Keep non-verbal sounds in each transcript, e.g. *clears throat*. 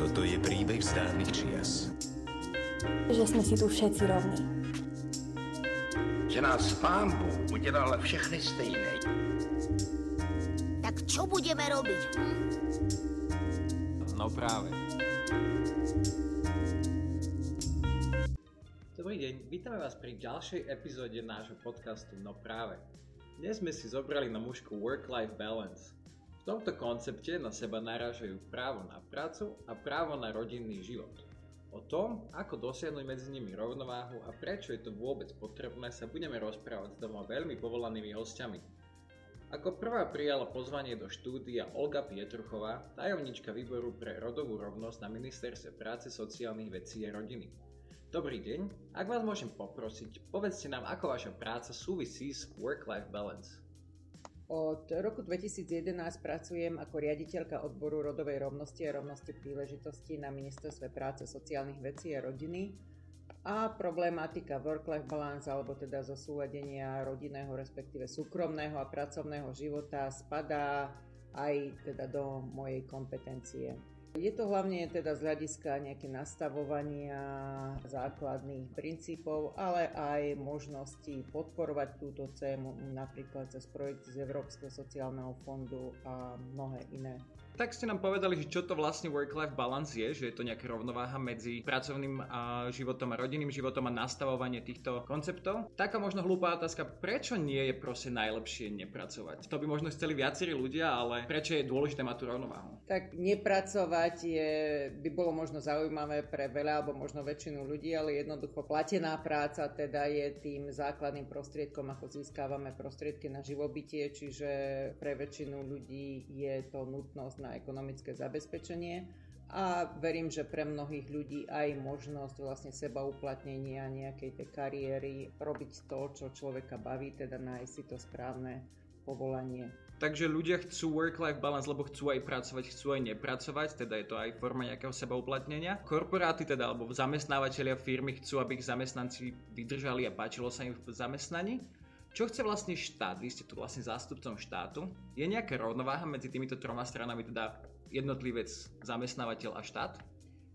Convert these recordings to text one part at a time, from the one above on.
Toto je príbeh z dávnych čias. Že sme si tu všetci rovní. Že nás pán Bůh udělal všechny stejné. Tak čo budeme robiť? Hm? No práve. Dobrý deň, vítame vás pri ďalšej epizóde nášho podcastu No práve. Dnes sme si zobrali na mužku Work-Life Balance. Tomto koncepte na seba narážajú právo na prácu a právo na rodinný život. O tom, ako dosiahnuť medzi nimi rovnováhu a prečo je to vôbec potrebné, sa budeme rozprávať s dvoma veľmi povolanými hostiami. Ako prvá prijala pozvanie do štúdia Olga Pietruchová, tajomnička výboru pre rodovú rovnosť na Ministerstve práce, sociálnych vecí a rodiny. Dobrý deň, ak vás môžem poprosiť, povedzte nám, ako vaša práca súvisí s work-life balance. Od roku 2011 pracujem ako riaditeľka odboru rodovej rovnosti a rovnosti príležitosti na Ministerstve práce, sociálnych vecí a rodiny a problematika work-life balance alebo teda zosúladenia rodinného respektíve súkromného a pracovného života spadá aj teda do mojej kompetencie. Je to hlavne teda z hľadiska nejaké nastavovania základných princípov, ale aj možnosti podporovať túto tému napríklad cez projekty z Európskeho sociálneho fondu a mnohé iné tak ste nám povedali, že čo to vlastne work-life balance je, že je to nejaká rovnováha medzi pracovným a životom a rodinným životom a nastavovanie týchto konceptov. Taká možno hlúpá otázka, prečo nie je proste najlepšie nepracovať? To by možno chceli viacerí ľudia, ale prečo je dôležité mať tú rovnováhu? Tak nepracovať je, by bolo možno zaujímavé pre veľa alebo možno väčšinu ľudí, ale jednoducho platená práca teda je tým základným prostriedkom, ako získávame prostriedky na živobytie, čiže pre väčšinu ľudí je to nutnosť na ekonomické zabezpečenie a verím, že pre mnohých ľudí aj možnosť vlastne seba uplatnenia nejakej tej kariéry, robiť to, čo človeka baví, teda nájsť si to správne povolanie. Takže ľudia chcú work-life balance, lebo chcú aj pracovať, chcú aj nepracovať, teda je to aj forma nejakého seba uplatnenia. Korporáty teda, alebo zamestnávateľia firmy chcú, aby ich zamestnanci vydržali a páčilo sa im v zamestnaní čo chce vlastne štát? Vy ste tu vlastne zástupcom štátu. Je nejaká rovnováha medzi týmito troma stranami, teda jednotlivec, zamestnávateľ a štát?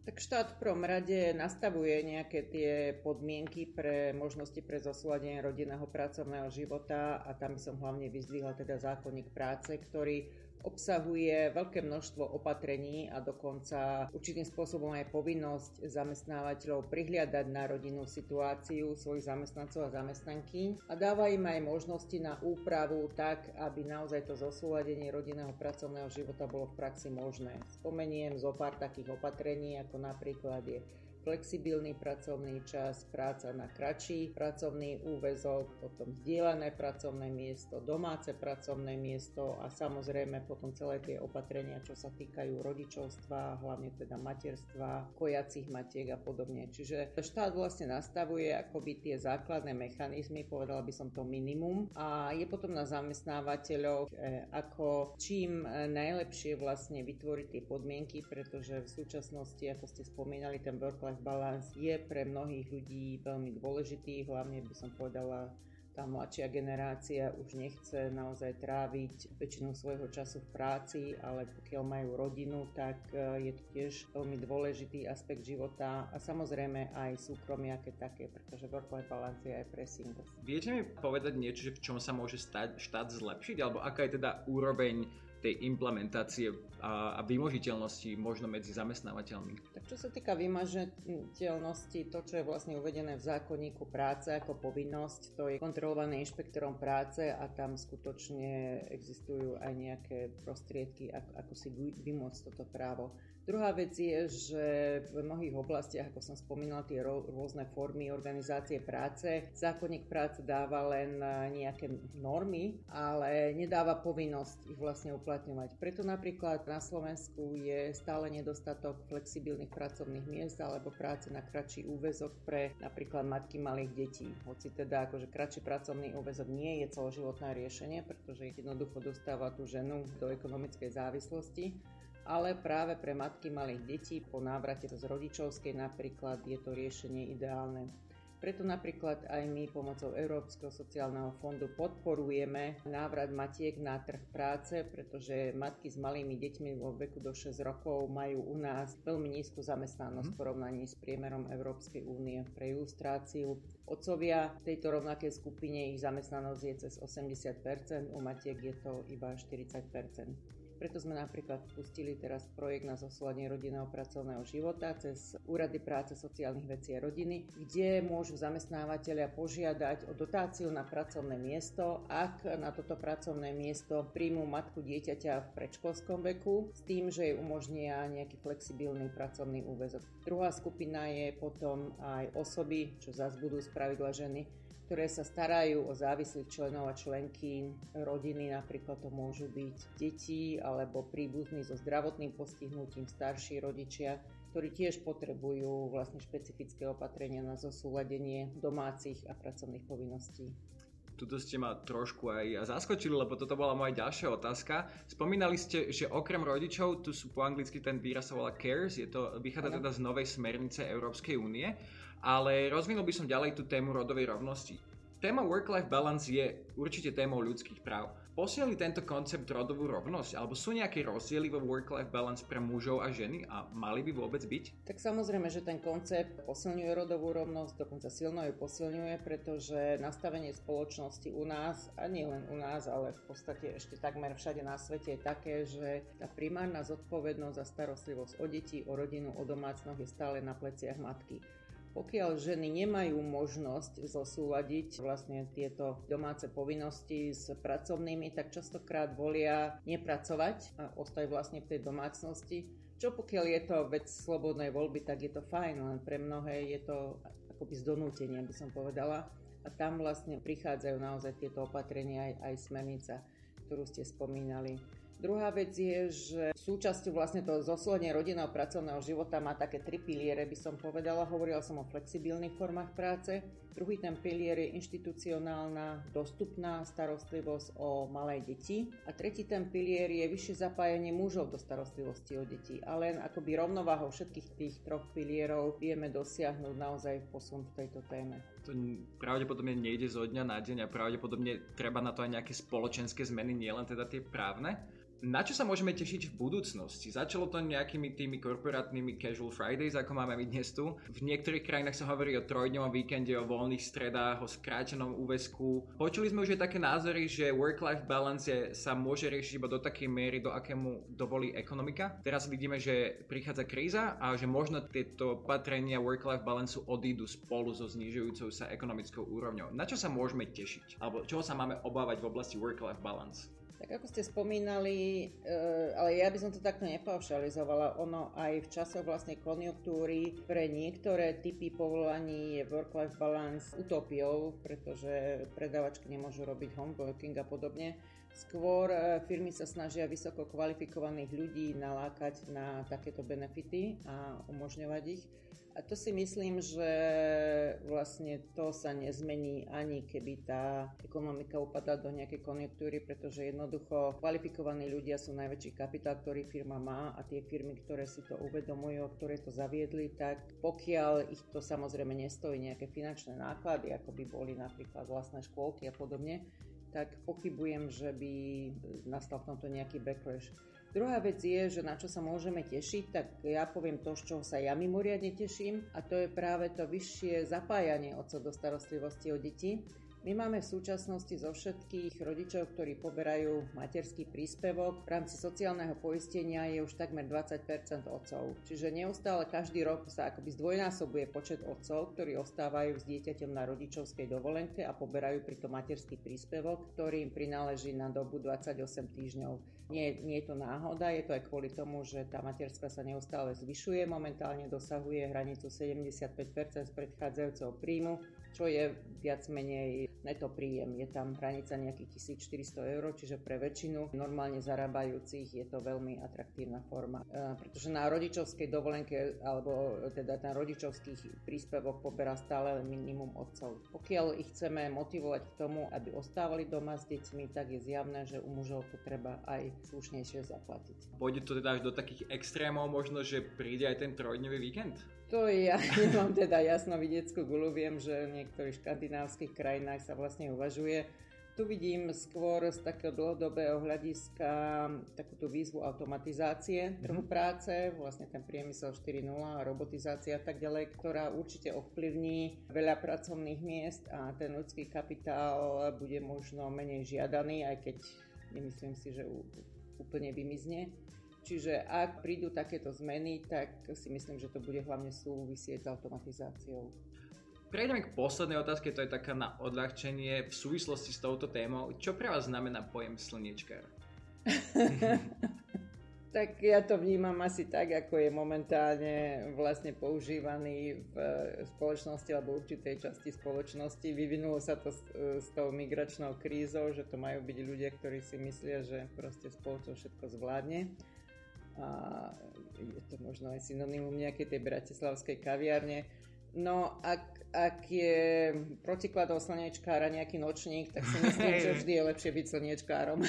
Tak štát v prvom rade nastavuje nejaké tie podmienky pre možnosti pre zosúladenie rodinného pracovného života a tam som hlavne vyzdvihla teda zákonník práce, ktorý obsahuje veľké množstvo opatrení a dokonca určitým spôsobom aj povinnosť zamestnávateľov prihliadať na rodinnú situáciu svojich zamestnancov a zamestnanky a dáva im aj možnosti na úpravu tak, aby naozaj to zosúladenie rodinného pracovného života bolo v praxi možné. Spomeniem zo pár takých opatrení, ako napríklad je flexibilný pracovný čas, práca na kratší pracovný úvezok, potom zdieľané pracovné miesto, domáce pracovné miesto a samozrejme potom celé tie opatrenia, čo sa týkajú rodičovstva, hlavne teda materstva, kojacích matiek a podobne. Čiže štát vlastne nastavuje akoby tie základné mechanizmy, povedala by som to minimum a je potom na zamestnávateľov, e, ako čím najlepšie vlastne vytvoriť tie podmienky, pretože v súčasnosti, ako ste spomínali, ten work work-life balance je pre mnohých ľudí veľmi dôležitý, hlavne by som povedala tá mladšia generácia už nechce naozaj tráviť väčšinu svojho času v práci, ale pokiaľ majú rodinu, tak e, je to tiež veľmi dôležitý aspekt života a samozrejme aj súkromie aké také, pretože work-life balance je aj pre singles. Viete mi povedať niečo, že v čom sa môže stať štát zlepšiť, alebo aká je teda úroveň tej implementácie a, a vymožiteľnosti možno medzi zamestnávateľmi. Tak čo sa týka vymožiteľnosti, to, čo je vlastne uvedené v zákonníku práce ako povinnosť, to je kontrolované inšpektorom práce a tam skutočne existujú aj nejaké prostriedky, ako, si vymôcť toto právo. Druhá vec je, že v mnohých oblastiach, ako som spomínala, tie rôzne formy organizácie práce, zákonník práce dáva len nejaké normy, ale nedáva povinnosť ich vlastne uplatňovať. Preto napríklad na Slovensku je stále nedostatok flexibilných pracovných miest alebo práce na kratší úvezok pre napríklad matky malých detí. Hoci teda akože kratší pracovný úvezok nie je celoživotné riešenie, pretože jednoducho dostáva tú ženu do ekonomickej závislosti ale práve pre matky malých detí po návrate z rodičovskej napríklad je to riešenie ideálne. Preto napríklad aj my pomocou Európskeho sociálneho fondu podporujeme návrat matiek na trh práce, pretože matky s malými deťmi vo veku do 6 rokov majú u nás veľmi nízku zamestnanosť v porovnaní s priemerom Európskej únie. Pre ilustráciu, otcovia v tejto rovnakej skupine ich zamestnanosť je cez 80%, u matiek je to iba 40%. Preto sme napríklad spustili teraz projekt na zosúladenie rodinného pracovného života cez úrady práce sociálnych vecí a rodiny, kde môžu zamestnávateľia požiadať o dotáciu na pracovné miesto, ak na toto pracovné miesto príjmu matku dieťaťa v predškolskom veku s tým, že jej umožnia nejaký flexibilný pracovný úvezok. Druhá skupina je potom aj osoby, čo zase budú spravidla ženy, ktoré sa starajú o závislých členov a členky rodiny, napríklad to môžu byť deti alebo príbuzní so zdravotným postihnutím, starší rodičia, ktorí tiež potrebujú vlastne špecifické opatrenia na zosúladenie domácich a pracovných povinností. Tuto ste ma trošku aj zaskočili, lebo toto bola moja ďalšia otázka. Spomínali ste, že okrem rodičov, tu sú po anglicky ten výraz sa volá CARES, je to, vychádza teda z novej smernice Európskej únie ale rozvinul by som ďalej tú tému rodovej rovnosti. Téma work-life balance je určite témou ľudských práv. Posielili tento koncept rodovú rovnosť, alebo sú nejaké rozdiely vo work-life balance pre mužov a ženy a mali by vôbec byť? Tak samozrejme, že ten koncept posilňuje rodovú rovnosť, dokonca silno ju posilňuje, pretože nastavenie spoločnosti u nás, a nie len u nás, ale v podstate ešte takmer všade na svete je také, že tá primárna zodpovednosť za starostlivosť o deti, o rodinu, o domácnosť je stále na pleciach matky. Pokiaľ ženy nemajú možnosť zosúľadiť vlastne tieto domáce povinnosti s pracovnými, tak častokrát volia nepracovať a ostať vlastne v tej domácnosti. Čo pokiaľ je to vec slobodnej voľby, tak je to fajn, len pre mnohé je to akoby z donútenia, by som povedala. A tam vlastne prichádzajú naozaj tieto opatrenia aj, aj smernica, ktorú ste spomínali. Druhá vec je, že súčasťou vlastne toho zosúladenia rodinného pracovného života má také tri piliere, by som povedala. Hovorila som o flexibilných formách práce. Druhý ten pilier je inštitucionálna, dostupná starostlivosť o malé deti. A tretí ten pilier je vyššie zapájanie mužov do starostlivosti o deti. A len akoby rovnováhou všetkých tých troch pilierov vieme dosiahnuť naozaj posun v tejto téme. To pravdepodobne nejde zo dňa na deň a pravdepodobne treba na to aj nejaké spoločenské zmeny, nielen teda tie právne. Na čo sa môžeme tešiť v budúcnosti? Začalo to nejakými tými korporátnymi casual Fridays, ako máme my dnes tu. V niektorých krajinách sa hovorí o trojdňovom víkende, o voľných stredách, o skrátenom úvesku. Počuli sme už aj také názory, že work-life balance je, sa môže riešiť iba do takej miery, do akému dovolí ekonomika. Teraz vidíme, že prichádza kríza a že možno tieto opatrenia work-life balance odídu spolu so znižujúcou sa ekonomickou úrovňou. Na čo sa môžeme tešiť? Alebo čoho sa máme obávať v oblasti work-life balance? Tak ako ste spomínali, eh, ale ja by som to takto nepaušalizovala, ono aj v časoch vlastne konjunktúry pre niektoré typy povolaní je work-life balance utopiou, pretože predávačky nemôžu robiť homeworking a podobne. Skôr eh, firmy sa snažia vysoko kvalifikovaných ľudí nalákať na takéto benefity a umožňovať ich. A to si myslím, že vlastne to sa nezmení ani keby tá ekonomika upadla do nejakej konjunktúry, pretože jednoducho kvalifikovaní ľudia sú najväčší kapitál, ktorý firma má a tie firmy, ktoré si to uvedomujú, ktoré to zaviedli, tak pokiaľ ich to samozrejme nestojí nejaké finančné náklady, ako by boli napríklad vlastné škôlky a podobne, tak pochybujem, že by nastal v tomto nejaký backlash. Druhá vec je, že na čo sa môžeme tešiť, tak ja poviem to, z čoho sa ja mimoriadne teším a to je práve to vyššie zapájanie otcov do starostlivosti o deti my máme v súčasnosti zo všetkých rodičov, ktorí poberajú materský príspevok, v rámci sociálneho poistenia je už takmer 20% otcov. Čiže neustále každý rok sa akoby zdvojnásobuje počet otcov, ktorí ostávajú s dieťaťom na rodičovskej dovolenke a poberajú pritom materský príspevok, ktorý im prináleží na dobu 28 týždňov. Nie, nie je to náhoda, je to aj kvôli tomu, že tá materská sa neustále zvyšuje, momentálne dosahuje hranicu 75% z predchádzajúceho príjmu, čo je viac menej neto príjem. Je tam hranica nejakých 1400 eur, čiže pre väčšinu normálne zarábajúcich je to veľmi atraktívna forma. E, pretože na rodičovskej dovolenke alebo teda ten rodičovský príspevok poberá stále minimum otcov. Pokiaľ ich chceme motivovať k tomu, aby ostávali doma s deťmi, tak je zjavné, že u mužov to treba aj slušnejšie zaplatiť. Pôjde to teda až do takých extrémov možno, že príde aj ten trojdňový víkend? To ja *laughs* nemám teda jasno vidieckú gulu. Viem, že v niektorých škandinávskych krajinách sa vlastne uvažuje tu vidím skôr z takého dlhodobého hľadiska takúto výzvu automatizácie trhu mm-hmm. práce, vlastne ten priemysel 4.0 a robotizácia a tak ďalej, ktorá určite ovplyvní veľa pracovných miest a ten ľudský kapitál bude možno menej žiadaný, aj keď nemyslím si, že úplne vymizne. Čiže ak prídu takéto zmeny, tak si myslím, že to bude hlavne súvisieť s automatizáciou. Prejdeme k poslednej otázke, to je taká na odľahčenie v súvislosti s touto témou. Čo pre vás znamená pojem slniečkár? *laughs* tak ja to vnímam asi tak, ako je momentálne vlastne používaný v spoločnosti alebo určitej časti spoločnosti. Vyvinulo sa to s, s tou migračnou krízou, že to majú byť ľudia, ktorí si myslia, že proste spoločnosť všetko zvládne. A je to možno aj synonymum nejakej tej bratislavskej kaviarne. No, ak ak je protikladom slniečkára nejaký nočník, tak si myslím, *laughs* že vždy je lepšie byť slniečkárom.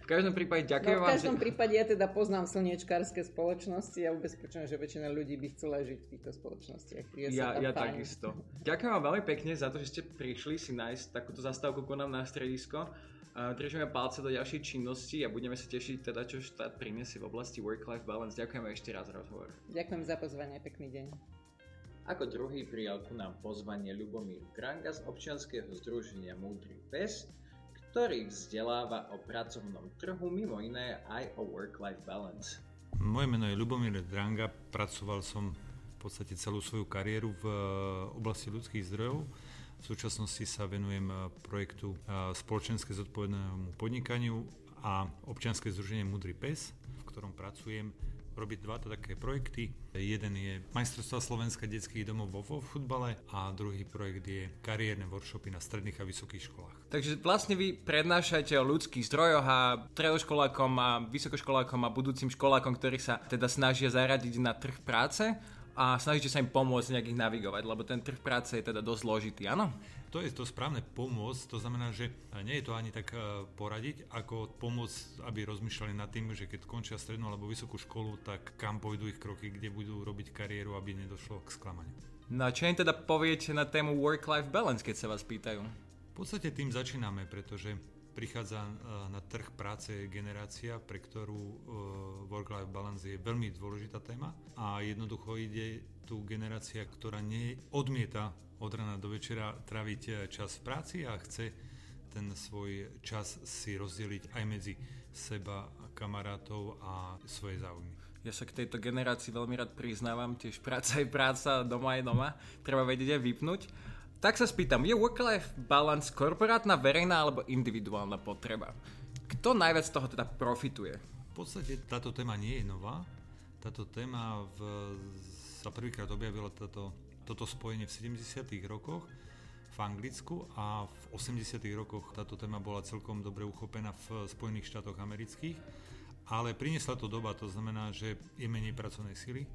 V každom prípade ďakujem no, v každom vám, prípade ja teda poznám slniečkárske spoločnosti a ubezpečujem, že väčšina ľudí by chcela žiť v týchto spoločnostiach. Ja, ja takisto. Ďakujem vám veľmi pekne za to, že ste prišli si nájsť takúto zastávku ku nám na stredisko. Držíme palce do ďalšej činnosti a budeme sa tešiť teda, čo štát priniesie v oblasti work-life balance. Ďakujeme ešte raz za rozhovor. Ďakujem za pozvanie, pekný deň. Ako druhý prijal ku nám pozvanie Ľubomír Kranga z občianskeho združenia Múdry pes, ktorý vzdeláva o pracovnom trhu, mimo iné aj o work-life balance. Moje meno je Ľubomír Dranga, pracoval som v podstate celú svoju kariéru v eh, oblasti ľudských zdrojov. V súčasnosti sa venujem eh, projektu eh, spoločenské zodpovednému podnikaniu a občianske združenie Múdry pes, v ktorom pracujem robiť dva také projekty. Jeden je majstrovstva Slovenska detských domov vo futbale a druhý projekt je kariérne workshopy na stredných a vysokých školách. Takže vlastne vy prednášate o ľudských zdrojoch a stredoškolákom a vysokoškolákom a budúcim školákom, ktorí sa teda snažia zaradiť na trh práce a snažíte sa im pomôcť nejak ich navigovať, lebo ten trh práce je teda dosť zložitý, áno? To je to správne pomôcť, to znamená, že nie je to ani tak e, poradiť, ako pomôcť, aby rozmýšľali nad tým, že keď končia strednú alebo vysokú školu, tak kam pôjdu ich kroky, kde budú robiť kariéru, aby nedošlo k sklamaniu. No a čo im teda poviete na tému work-life balance, keď sa vás pýtajú? V podstate tým začíname, pretože prichádza e, na trh práce generácia, pre ktorú e, work-life balance je veľmi dôležitá téma a jednoducho ide tu generácia, ktorá neodmieta od rana do večera traviť eh, čas v práci a chce ten svoj čas si rozdeliť aj medzi seba, kamarátov a svoje záujmy. Ja sa k tejto generácii veľmi rád priznávam, tiež práca je práca, doma je doma, treba vedieť aj vypnúť. Tak sa spýtam, je work-life balance korporátna, verejná alebo individuálna potreba? Kto najviac z toho teda profituje? V podstate táto téma nie je nová. Táto téma v, sa prvýkrát objavila táto toto spojenie v 70. rokoch v Anglicku a v 80. rokoch táto téma bola celkom dobre uchopená v Spojených štátoch amerických, ale priniesla to doba, to znamená, že je menej pracovnej sily,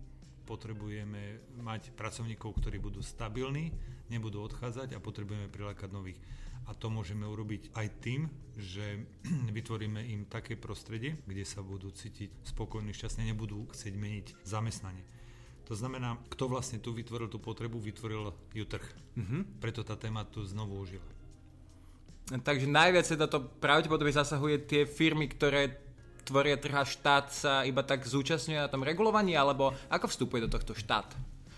potrebujeme mať pracovníkov, ktorí budú stabilní, nebudú odchádzať a potrebujeme prilákať nových. A to môžeme urobiť aj tým, že *clears throat* vytvoríme im také prostredie, kde sa budú cítiť spokojní, šťastne, nebudú chcieť meniť zamestnanie. To znamená, kto vlastne tu vytvoril tú potrebu, vytvoril ju trh. Mm-hmm. Preto tá téma tu znovu užila. Takže najviac sa to pravdepodobne zasahuje tie firmy, ktoré tvoria trh a štát sa iba tak zúčastňuje na tom regulovaní, alebo ako vstupuje do tohto štát?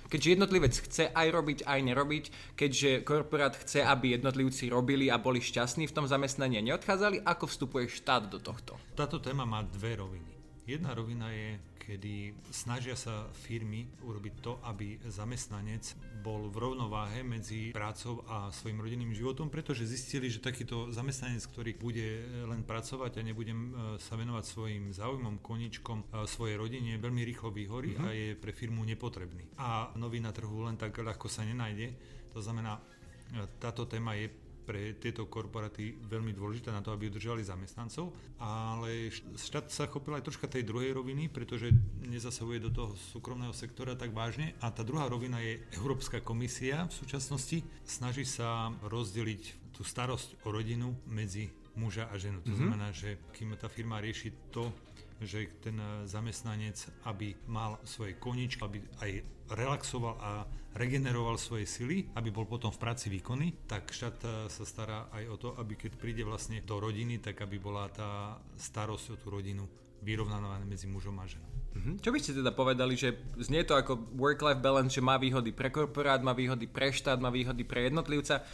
Keďže jednotlivec chce aj robiť, aj nerobiť, keďže korporát chce, aby jednotlivci robili a boli šťastní v tom zamestnaní a neodchádzali, ako vstupuje štát do tohto? Táto téma má dve roviny. Jedna rovina je kedy snažia sa firmy urobiť to, aby zamestnanec bol v rovnováhe medzi prácou a svojim rodinným životom, pretože zistili, že takýto zamestnanec, ktorý bude len pracovať a nebudem e, sa venovať svojim záujmom, koničkom e, svojej rodine, veľmi rýchlo vyhorí mm-hmm. a je pre firmu nepotrebný. A nový na trhu len tak ľahko sa nenájde. To znamená, e, táto téma je pre tieto korporáty veľmi dôležité na to, aby udržali zamestnancov, ale štát sa chopil aj troška tej druhej roviny, pretože nezasahuje do toho súkromného sektora tak vážne a tá druhá rovina je Európska komisia v súčasnosti. Snaží sa rozdeliť tú starosť o rodinu medzi muža a ženu. To mm-hmm. znamená, že kým tá firma rieši to, že ten zamestnanec, aby mal svoje koničky, aby aj relaxoval a regeneroval svoje sily, aby bol potom v práci výkonný, tak štát e, sa stará aj o to, aby keď príde vlastne do rodiny, tak aby bola tá starosť o tú rodinu vyrovnaná medzi mužom a ženou. Mm-hmm. Čo by ste teda povedali, že znie to ako work-life balance, že má výhody pre korporát, má výhody pre štát, má výhody pre jednotlivca.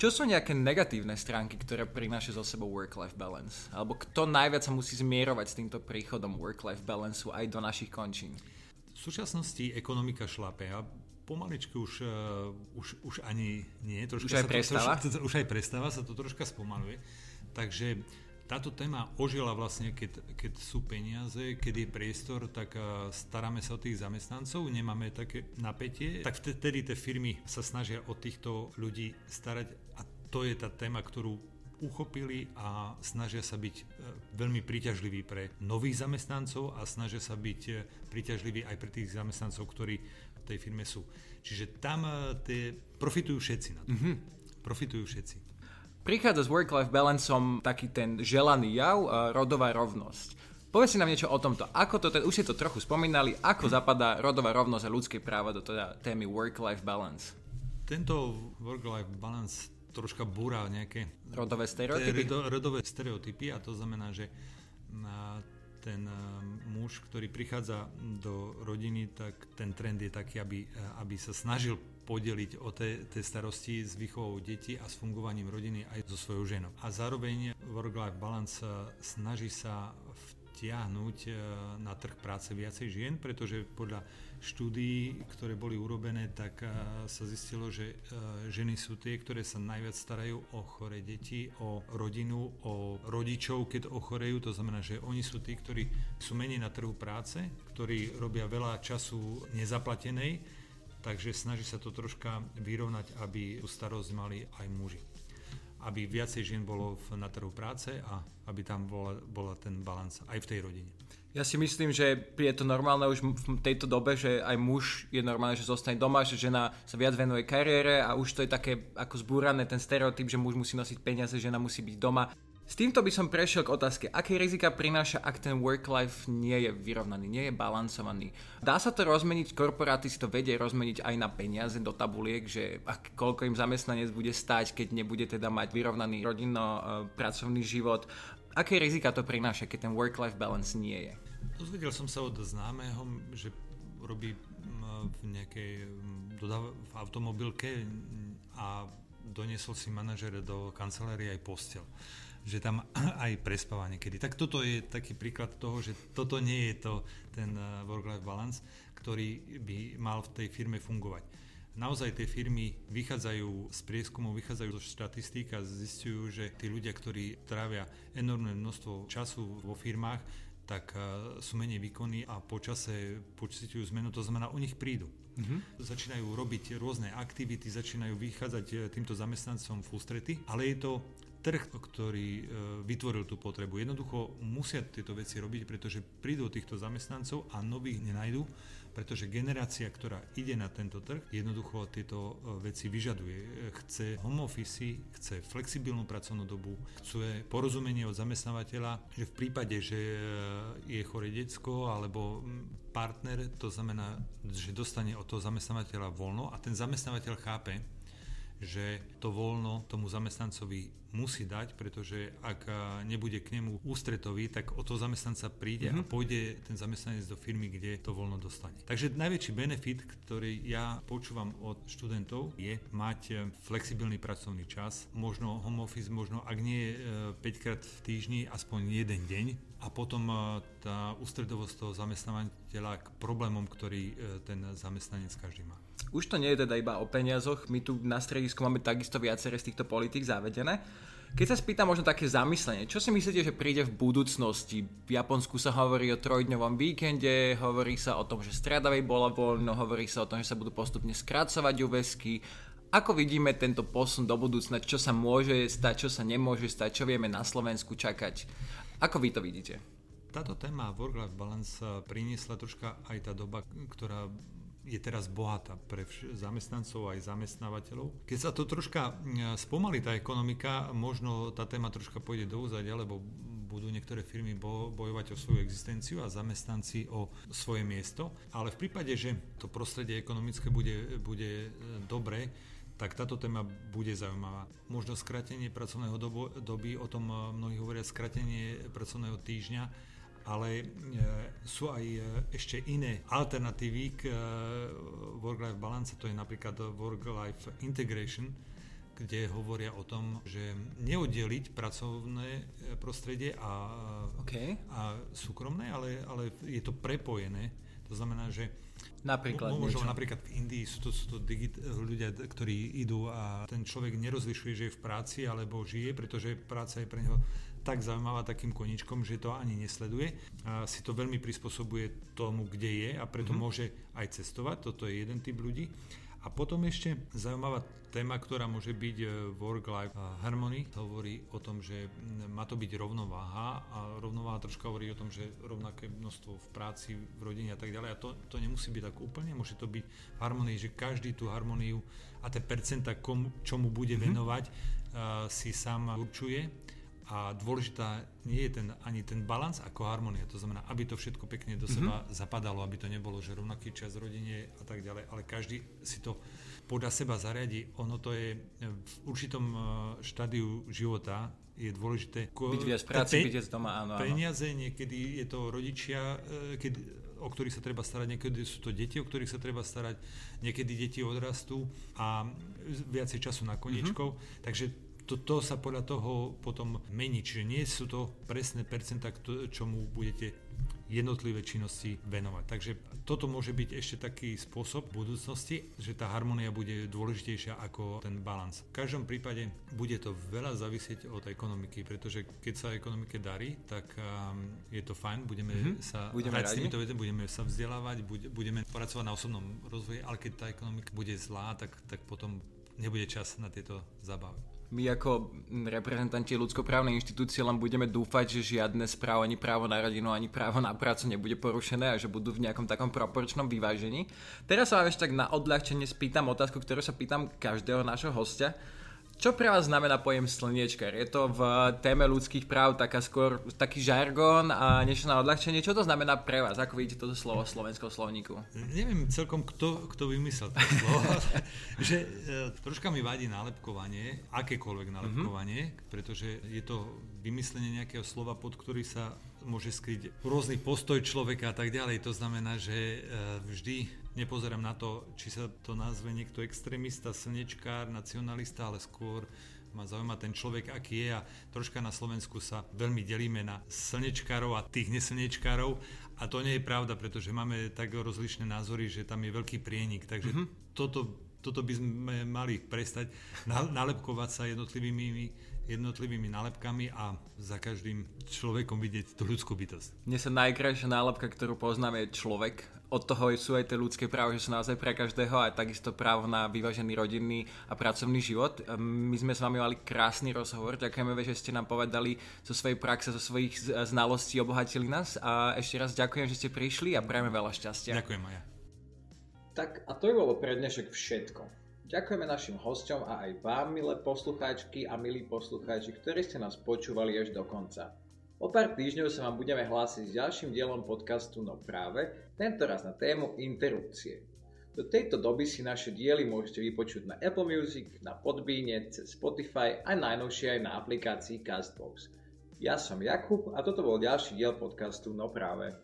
Čo sú nejaké negatívne stránky, ktoré prináša zo sebou work-life balance? Alebo kto najviac sa musí zmierovať s týmto príchodom work-life balance aj do našich končín? V súčasnosti ekonomika šlape a pomaličky už, uh, už, už ani nie. Troška už aj prestáva? To, troš, *laughs* už aj prestáva, sa to troška spomaluje. Takže táto téma ožila vlastne, keď, keď sú peniaze, keď je priestor, tak staráme sa o tých zamestnancov, nemáme také napätie, tak vtedy tie firmy sa snažia o týchto ľudí starať to je tá téma, ktorú uchopili a snažia sa byť e, veľmi príťažliví pre nových zamestnancov a snažia sa byť e, príťažliví aj pre tých zamestnancov, ktorí v tej firme sú. Čiže tam e, tie, profitujú všetci na to. Mm-hmm. Profitujú všetci. Prichádza s work-life balanceom taký ten želaný jav, rodová rovnosť. Povedz si nám niečo o tomto. Ako to, teda, už ste to trochu spomínali, ako zapadá rodová rovnosť a ľudské práva do teda témy work-life balance? Tento work-life balance troška búra nejaké rodové stereotypy. Rodo, rodové stereotypy a to znamená, že ten muž, ktorý prichádza do rodiny, tak ten trend je taký, aby, aby sa snažil podeliť o tie, starosti s výchovou detí a s fungovaním rodiny aj so svojou ženou. A zároveň work-life balance snaží sa vtiahnuť e, na trh práce viacej žien, pretože podľa štúdií, ktoré boli urobené, tak e, sa zistilo, že e, ženy sú tie, ktoré sa najviac starajú o chore deti, o rodinu, o rodičov, keď ochorejú. To znamená, že oni sú tí, ktorí sú menej na trhu práce, ktorí robia veľa času nezaplatenej takže snaží sa to troška vyrovnať, aby tú starosť mali aj muži. Aby viacej žien bolo na trhu práce a aby tam bola, bola ten balans aj v tej rodine. Ja si myslím, že je to normálne už v tejto dobe, že aj muž je normálne, že zostane doma, že žena sa viac venuje kariére a už to je také ako zbúrané ten stereotyp, že muž musí nosiť peniaze, žena musí byť doma. S týmto by som prešiel k otázke, aké rizika prináša, ak ten work-life nie je vyrovnaný, nie je balansovaný. Dá sa to rozmeniť, korporáty si to vedie rozmeniť aj na peniaze do tabuliek, že ak, koľko im zamestnanec bude stať, keď nebude teda mať vyrovnaný rodinno-pracovný e, život. Aké rizika to prináša, keď ten work-life balance nie je? Dozvedel som sa od známeho, že robí v nejakej v automobilke a doniesol si manažer do kancelárie aj postel že tam *clears throat* aj prespáva niekedy. Tak toto je taký príklad toho, že toto nie je to ten eh, work-life balance, ktorý by mal v tej firme fungovať. Naozaj tie firmy vychádzajú z prieskumov, vychádzajú zo štatistík a zistujú, že tí ľudia, ktorí trávia enormné množstvo času vo firmách, tak eh, sú menej výkonní a počase pocitujú zmenu, to znamená, u nich prídu. Mm-hmm. Začínajú robiť rôzne aktivity, začínajú vychádzať eh, týmto zamestnancom v ústrety, ale je to trh, ktorý e, vytvoril tú potrebu. Jednoducho musia tieto veci robiť, pretože prídu týchto zamestnancov a nových nenajdu, pretože generácia, ktorá ide na tento trh, jednoducho tieto e, veci vyžaduje. E, chce home office, chce flexibilnú pracovnú dobu, chce porozumenie od zamestnávateľa, že v prípade, že je chore decko alebo partner, to znamená, že dostane od toho zamestnávateľa voľno a ten zamestnávateľ chápe, že to voľno tomu zamestnancovi musí dať, pretože ak nebude k nemu ústretový, tak o toho zamestnanca príde mm-hmm. a mhm. pôjde ten zamestnanec do firmy, kde to voľno dostane. Takže najväčší benefit, ktorý ja počúvam od študentov, je mať e, flexibilný pracovný čas, možno home office, možno ak nie 5 e, krát v týždni, aspoň jeden deň a potom e, tá ústredovosť toho zamestnávateľa k problémom, ktorý ten zamestnanec každý má. Už to nie je teda iba o peniazoch, my tu na stredisku máme takisto viaceré z týchto politik zavedené. Keď sa spýtam možno také zamyslenie, čo si myslíte, že príde v budúcnosti? V Japonsku sa hovorí o trojdňovom víkende, hovorí sa o tom, že stredavej bola voľno, hovorí sa o tom, že sa budú postupne skracovať úvesky. Ako vidíme tento posun do budúcna, čo sa môže stať, čo sa nemôže stať, čo vieme na Slovensku čakať? Ako vy to vidíte? Táto téma work-life balance priniesla troška aj tá doba, ktorá je teraz bohatá pre zamestnancov aj zamestnávateľov. Keď sa to troška spomalí tá ekonomika, možno tá téma troška pôjde do úzadia, lebo budú niektoré firmy bojovať o svoju existenciu a zamestnanci o svoje miesto, ale v prípade, že to prostredie ekonomické bude, bude dobré, tak táto téma bude zaujímavá. Možno skratenie pracovného dobu, doby, o tom mnohí hovoria skratenie pracovného týždňa, ale e, sú aj e, ešte iné alternatívy k e, work-life balance, to je napríklad work-life integration, kde hovoria o tom, že neoddeliť pracovné prostredie a, okay. a súkromné, ale, ale je to prepojené. To znamená, že Napríklad Možno napríklad v Indii sú to, sú to digit- ľudia, ktorí idú a ten človek nerozlišuje, že je v práci alebo žije, pretože práca je pre neho tak zaujímavá takým koničkom, že to ani nesleduje. A si to veľmi prispôsobuje tomu, kde je a preto mm-hmm. môže aj cestovať. Toto je jeden typ ľudí. A potom ešte zaujímavá téma, ktorá môže byť e, work-life harmony. Hovorí o tom, že má to byť rovnováha a rovnováha troška hovorí o tom, že rovnaké množstvo v práci, v rodine a tak ďalej. A to, to nemusí byť tak úplne, môže to byť v harmonii, že každý tú harmoniu a tie percenta, komu, čomu bude mm-hmm. venovať, uh, si sám určuje a dôležitá nie je ten, ani ten balans ako harmonia. To znamená, aby to všetko pekne do seba mm-hmm. zapadalo, aby to nebolo, že rovnaký čas rodine a tak ďalej, ale každý si to podľa seba zariadi. Ono to je v určitom e, štádiu života je dôležité. Byť viac práci, pe- byť z doma, áno, áno. Peniaze, niekedy je to rodičia, e, keď, o ktorých sa treba starať, niekedy sú to deti, o ktorých sa treba starať, niekedy deti odrastú a viacej času na koniečkov. Mm-hmm. Takže to, to sa podľa toho potom mení. Čiže nie sú to presné percentá, čomu budete jednotlivé činnosti venovať. Takže toto môže byť ešte taký spôsob v budúcnosti, že tá harmonia bude dôležitejšia ako ten balans. V každom prípade bude to veľa závisieť od ekonomiky, pretože keď sa ekonomike darí, tak um, je to fajn, budeme mm-hmm. sa budeme hrať s týmito vecami, budeme sa vzdelávať, budeme pracovať na osobnom rozvoji, ale keď tá ekonomika bude zlá, tak, tak potom nebude čas na tieto zábavy my ako reprezentanti ľudskoprávnej inštitúcie len budeme dúfať, že žiadne správo ani právo na rodinu, ani právo na prácu nebude porušené a že budú v nejakom takom proporčnom vyvážení. Teraz sa ešte tak na odľahčenie spýtam otázku, ktorú sa pýtam každého nášho hostia. Čo pre vás znamená pojem slniečkar? Je to v téme ľudských práv taká skôr taký žargón a niečo na odľahčenie? Čo to znamená pre vás? Ako vidíte toto slovo v slovenskom slovníku? Neviem celkom, kto, kto vymyslel to slovo. *laughs* že e, troška mi vadí nálepkovanie, akékoľvek mhm. nálepkovanie, mm-hmm. pretože je to vymyslenie nejakého slova, pod ktorý sa môže skryť rôzny postoj človeka a tak ďalej. To znamená, že e, vždy nepozerám na to, či sa to nazve niekto extrémista, slnečkár, nacionalista, ale skôr ma zaujíma ten človek, aký je. A troška na Slovensku sa veľmi delíme na slnečkárov a tých neslnečkárov. A to nie je pravda, pretože máme tak rozlišné názory, že tam je veľký prienik, takže mm-hmm. toto, toto by sme mali prestať nalepkovať sa jednotlivými jednotlivými nálepkami a za každým človekom vidieť tú ľudskú bytosť. Mne sa najkrajšia nálepka, ktorú poznám, je človek od toho sú aj tie ľudské práva, že sú naozaj pre každého a takisto právo na vyvážený rodinný a pracovný život. My sme s vami mali krásny rozhovor, ďakujeme, že ste nám povedali zo svojej praxe, zo svojich znalostí, obohatili nás a ešte raz ďakujem, že ste prišli a prajeme veľa šťastia. Ďakujem aj ja. Tak a to je bolo pre dnešok všetko. Ďakujeme našim hosťom a aj vám, milé poslucháčky a milí poslucháči, ktorí ste nás počúvali až do konca. O pár týždňov sa vám budeme hlásiť s ďalším dielom podcastu No práve, tentoraz na tému interrupcie. Do tejto doby si naše diely môžete vypočuť na Apple Music, na Podbeane, cez Spotify a najnovšie aj na aplikácii Castbox. Ja som Jakub a toto bol ďalší diel podcastu No práve.